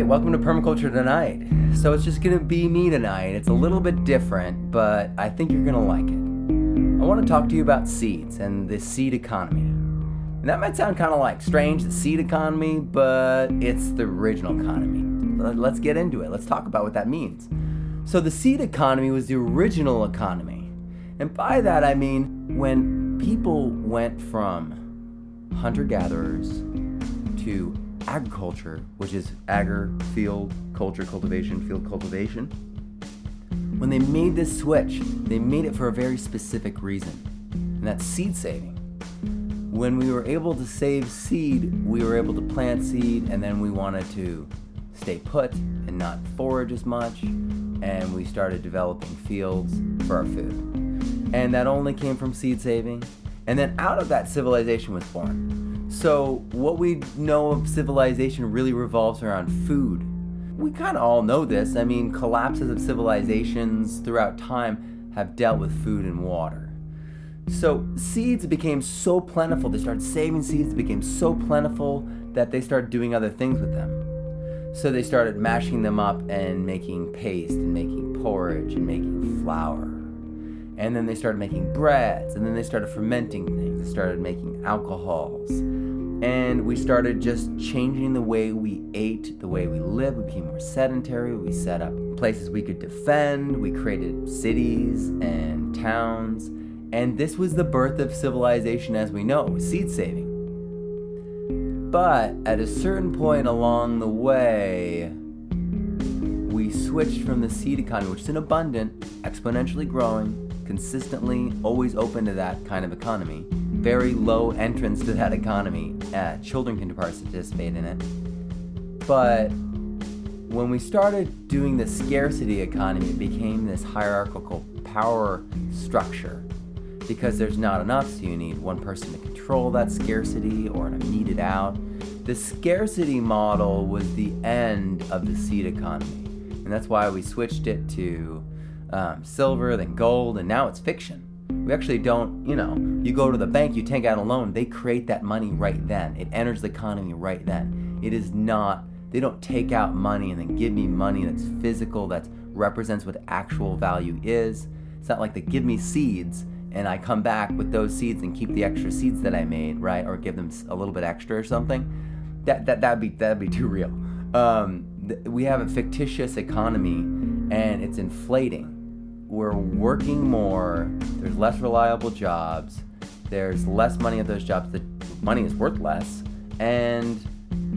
right, welcome to Permaculture Tonight. So it's just gonna be me tonight. It's a little bit different, but I think you're gonna like it. I wanna talk to you about seeds and the seed economy. And that might sound kind of like strange, the seed economy, but it's the original economy. Let's get into it. Let's talk about what that means. So the seed economy was the original economy. And by that I mean when people went from hunter gatherers to agriculture, which is agri, field, culture, cultivation, field cultivation, when they made this switch, they made it for a very specific reason, and that's seed saving. When we were able to save seed, we were able to plant seed, and then we wanted to stay put and not forage as much, and we started developing fields for our food. And that only came from seed saving, and then out of that, civilization was born. So, what we know of civilization really revolves around food. We kind of all know this. I mean, collapses of civilizations throughout time have dealt with food and water. So, seeds became so plentiful, they started saving seeds, became so plentiful that they started doing other things with them. So, they started mashing them up and making paste and making porridge and making flour. And then they started making breads, and then they started fermenting things, they started making alcohols and we started just changing the way we ate, the way we lived. We became more sedentary. We set up places we could defend. We created cities and towns. And this was the birth of civilization as we know it, seed saving. But at a certain point along the way, we switched from the seed economy, which is an abundant, exponentially growing, consistently always open to that kind of economy, very low entrance to that economy. Uh, children can participate in it. But when we started doing the scarcity economy, it became this hierarchical power structure because there's not enough, so you need one person to control that scarcity or to mete it out. The scarcity model was the end of the seed economy, and that's why we switched it to um, silver, then gold, and now it's fiction. We actually don't, you know, you go to the bank, you take out a loan, they create that money right then. It enters the economy right then. It is not, they don't take out money and then give me money that's physical, that represents what actual value is. It's not like they give me seeds and I come back with those seeds and keep the extra seeds that I made, right? Or give them a little bit extra or something. That that that'd be that'd be too real. Um, th- we have a fictitious economy, and it's inflating we're working more, there's less reliable jobs, there's less money at those jobs, the money is worth less, and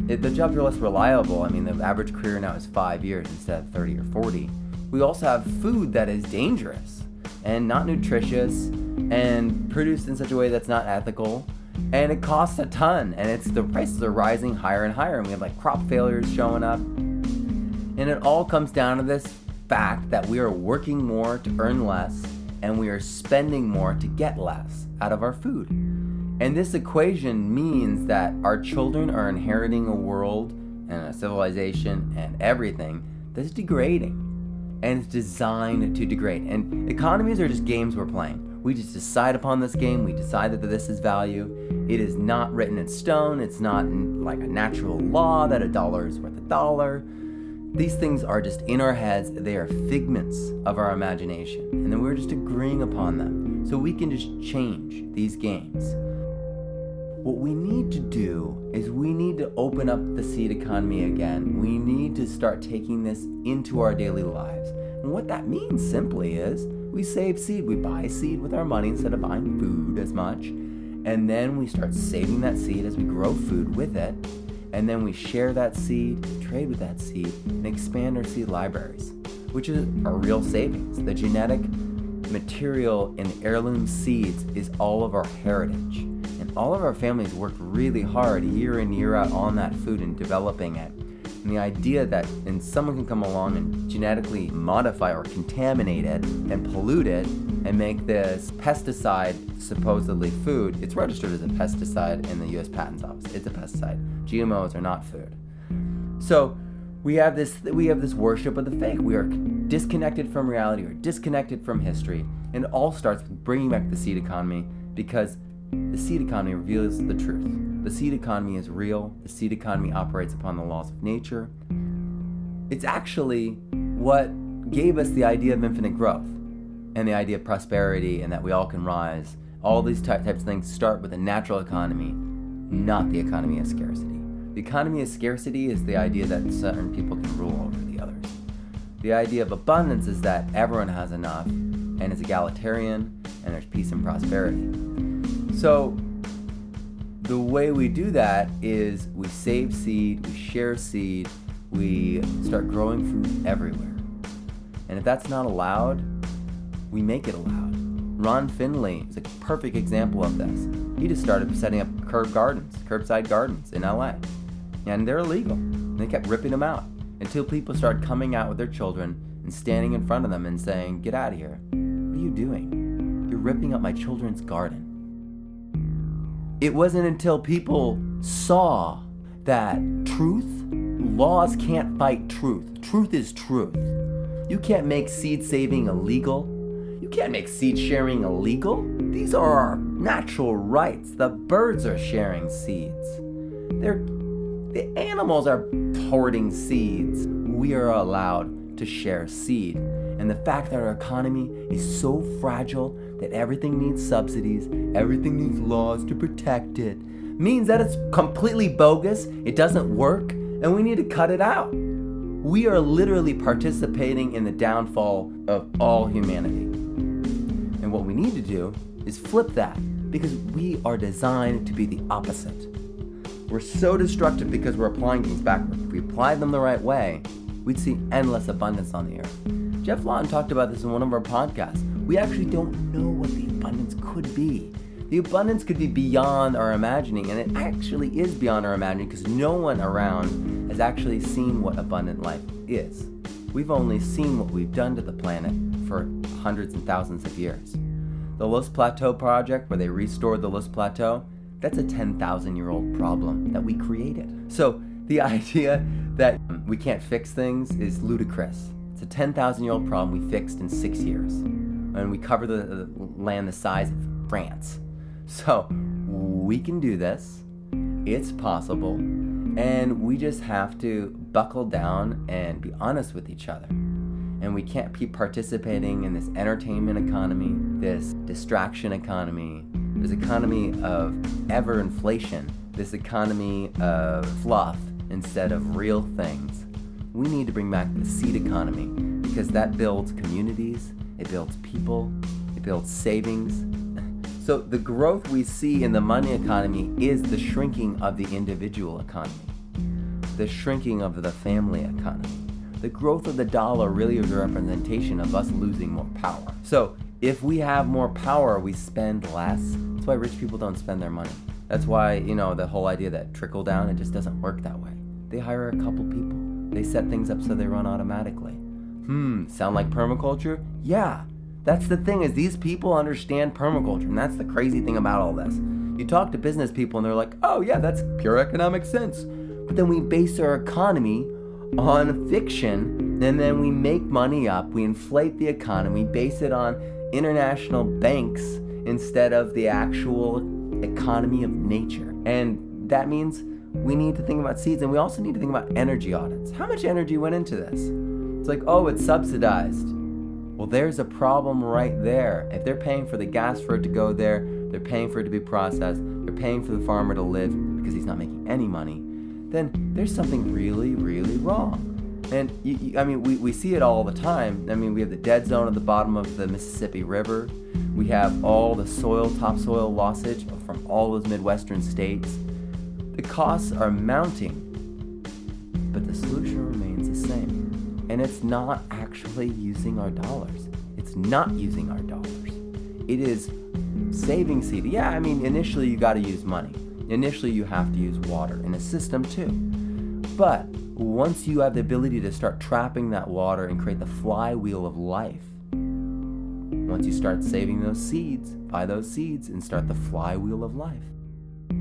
it, the jobs are less reliable. I mean, the average career now is five years instead of 30 or 40. We also have food that is dangerous and not nutritious and produced in such a way that's not ethical and it costs a ton and it's the prices are rising higher and higher and we have like crop failures showing up and it all comes down to this fact that we are working more to earn less and we are spending more to get less out of our food. And this equation means that our children are inheriting a world and a civilization and everything that's degrading. And it's designed to degrade. And economies are just games we're playing. We just decide upon this game, we decide that this is value. It is not written in stone, it's not like a natural law that a dollar is worth a dollar these things are just in our heads, they are figments of our imagination, and then we're just agreeing upon them. So we can just change these games. What we need to do is we need to open up the seed economy again. We need to start taking this into our daily lives. And what that means simply is we save seed. We buy seed with our money instead of buying food as much. And then we start saving that seed as we grow food with it and then we share that seed, trade with that seed, and expand our seed libraries, which is our real savings. The genetic material in heirloom seeds is all of our heritage. And all of our families worked really hard year in, year out on that food and developing it. And the idea that and someone can come along and genetically modify or contaminate it and pollute it and make this pesticide supposedly food, it's registered as a pesticide in the US Patents Office. It's a pesticide. GMOs are not food. So we have this we have this worship of the fake. We are disconnected from reality or disconnected from history. And it all starts with bringing back the seed economy because the seed economy reveals the truth. The seed economy is real. The seed economy operates upon the laws of nature. it's actually what gave us the idea of infinite growth and the idea of prosperity and that we all can rise. All these ty- types of things start with a natural economy, not the economy of scarcity. The economy of scarcity is the idea that certain people can rule over the others. The idea of abundance is that everyone has enough and is egalitarian and there's peace and prosperity. So, the way we do that is we save seed, we share seed, we start growing food everywhere. And if that's not allowed, we make it allowed. Ron Finley is a perfect example of this. He just started setting up curb gardens, curbside gardens in LA. And they're illegal. And they kept ripping them out until people started coming out with their children and standing in front of them and saying, Get out of here. What are you doing? You're ripping up my children's garden. It wasn't until people saw that truth, laws can't fight truth. Truth is truth. You can't make seed saving illegal. You can't make seed sharing illegal. These are our natural rights. The birds are sharing seeds. They're, the animals are hoarding seeds. We are allowed to share seed. And the fact that our economy is so fragile that everything needs subsidies, everything needs laws to protect it, means that it's completely bogus, it doesn't work, and we need to cut it out. We are literally participating in the downfall of all humanity. And what we need to do is flip that because we are designed to be the opposite. We're so destructive because we're applying things backwards. If we applied them the right way, we'd see endless abundance on the earth. Geoff Lawton talked about this in one of our podcasts. We actually don't know what the abundance could be. The abundance could be beyond our imagining, and it actually is beyond our imagining because no one around has actually seen what abundant life is. We've only seen what we've done to the planet for hundreds and thousands of years. The Loess Plateau project, where they restored the Loess Plateau, that's a 10,000 year old problem that we created. So the idea that um, we can't fix things is ludicrous. It's a 10,000 year old problem we fixed in six years. And we cover the, the land the size of France. So we can do this. It's possible. And we just have to buckle down and be honest with each other. And we can't keep participating in this entertainment economy, this distraction economy, this economy of ever inflation, this economy of fluff instead of real things. We need to bring back the seed economy because that builds communities, it builds people, it builds savings. So, the growth we see in the money economy is the shrinking of the individual economy, the shrinking of the family economy. The growth of the dollar really is a representation of us losing more power. So, if we have more power, we spend less. That's why rich people don't spend their money. That's why, you know, the whole idea that trickle down, it just doesn't work that way. They hire a couple people, they set things up so they run automatically. Hmm, sound like permaculture? Yeah. That's the thing is these people understand permaculture, and that's the crazy thing about all this. You talk to business people and they're like, "Oh yeah, that's pure economic sense." But then we base our economy on fiction, and then we make money up, we inflate the economy, base it on international banks instead of the actual economy of nature. And that means we need to think about seeds and we also need to think about energy audits. How much energy went into this? It's like, oh, it's subsidized. Well, there's a problem right there. If they're paying for the gas for it to go there, they're paying for it to be processed, they're paying for the farmer to live because he's not making any money, then there's something really, really wrong. And you, you, I mean, we, we see it all the time. I mean, we have the dead zone at the bottom of the Mississippi River. We have all the soil, topsoil lossage from all those Midwestern states. The costs are mounting, And it's not actually using our dollars. It's not using our dollars. It is saving seed. Yeah, I mean, initially you got to use money. Initially you have to use water in a system too. But once you have the ability to start trapping that water and create the flywheel of life, once you start saving those seeds, buy those seeds, and start the flywheel of life,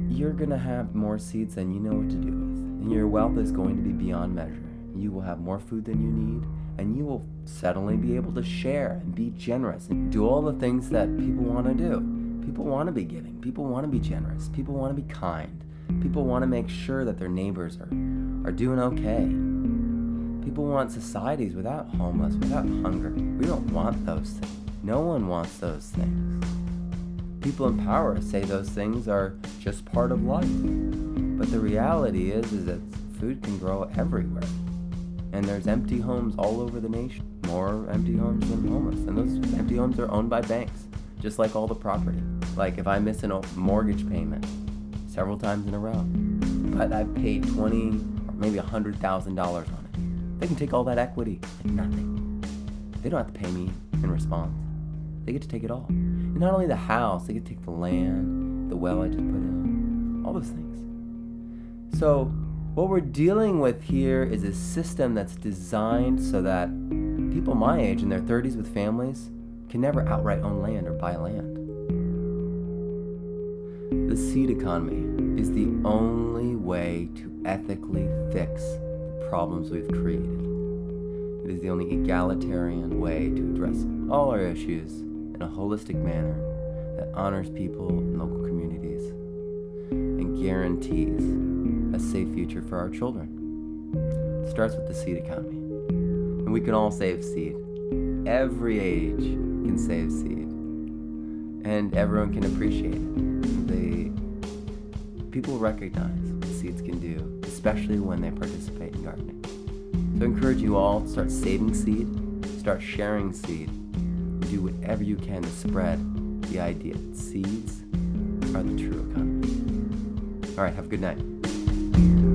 you're going to have more seeds than you know what to do with. And your wealth is going to be beyond measure. You will have more food than you need, and you will suddenly be able to share and be generous and do all the things that people want to do. People want to be giving, people want to be generous, people want to be kind, people want to make sure that their neighbors are, are doing okay. People want societies without homeless, without hunger. We don't want those things. No one wants those things. People in power say those things are just part of life. But the reality is is that food can grow everywhere. And there's empty homes all over the nation. More empty homes than homeless. And those empty homes are owned by banks, just like all the property. Like if I miss a mortgage payment several times in a row, but I've paid twenty or maybe a hundred thousand dollars on it, they can take all that equity and nothing. They don't have to pay me in response. They get to take it all. And not only the house, they get to take the land, the well I just put in, all those things. So, what we're dealing with here is a system that's designed so that people my age in their 30s with families can never outright own land or buy land. The seed economy is the only way to ethically fix the problems we've created. It is the only egalitarian way to address all our issues in a holistic manner that honors people and local communities and guarantees a safe future for our children. It starts with the seed economy. And we can all save seed. Every age can save seed. And everyone can appreciate it. They people recognize what seeds can do, especially when they participate in gardening. So I encourage you all to start saving seed, start sharing seed, do whatever you can to spread the idea that seeds are the true economy. All right, have a good night you.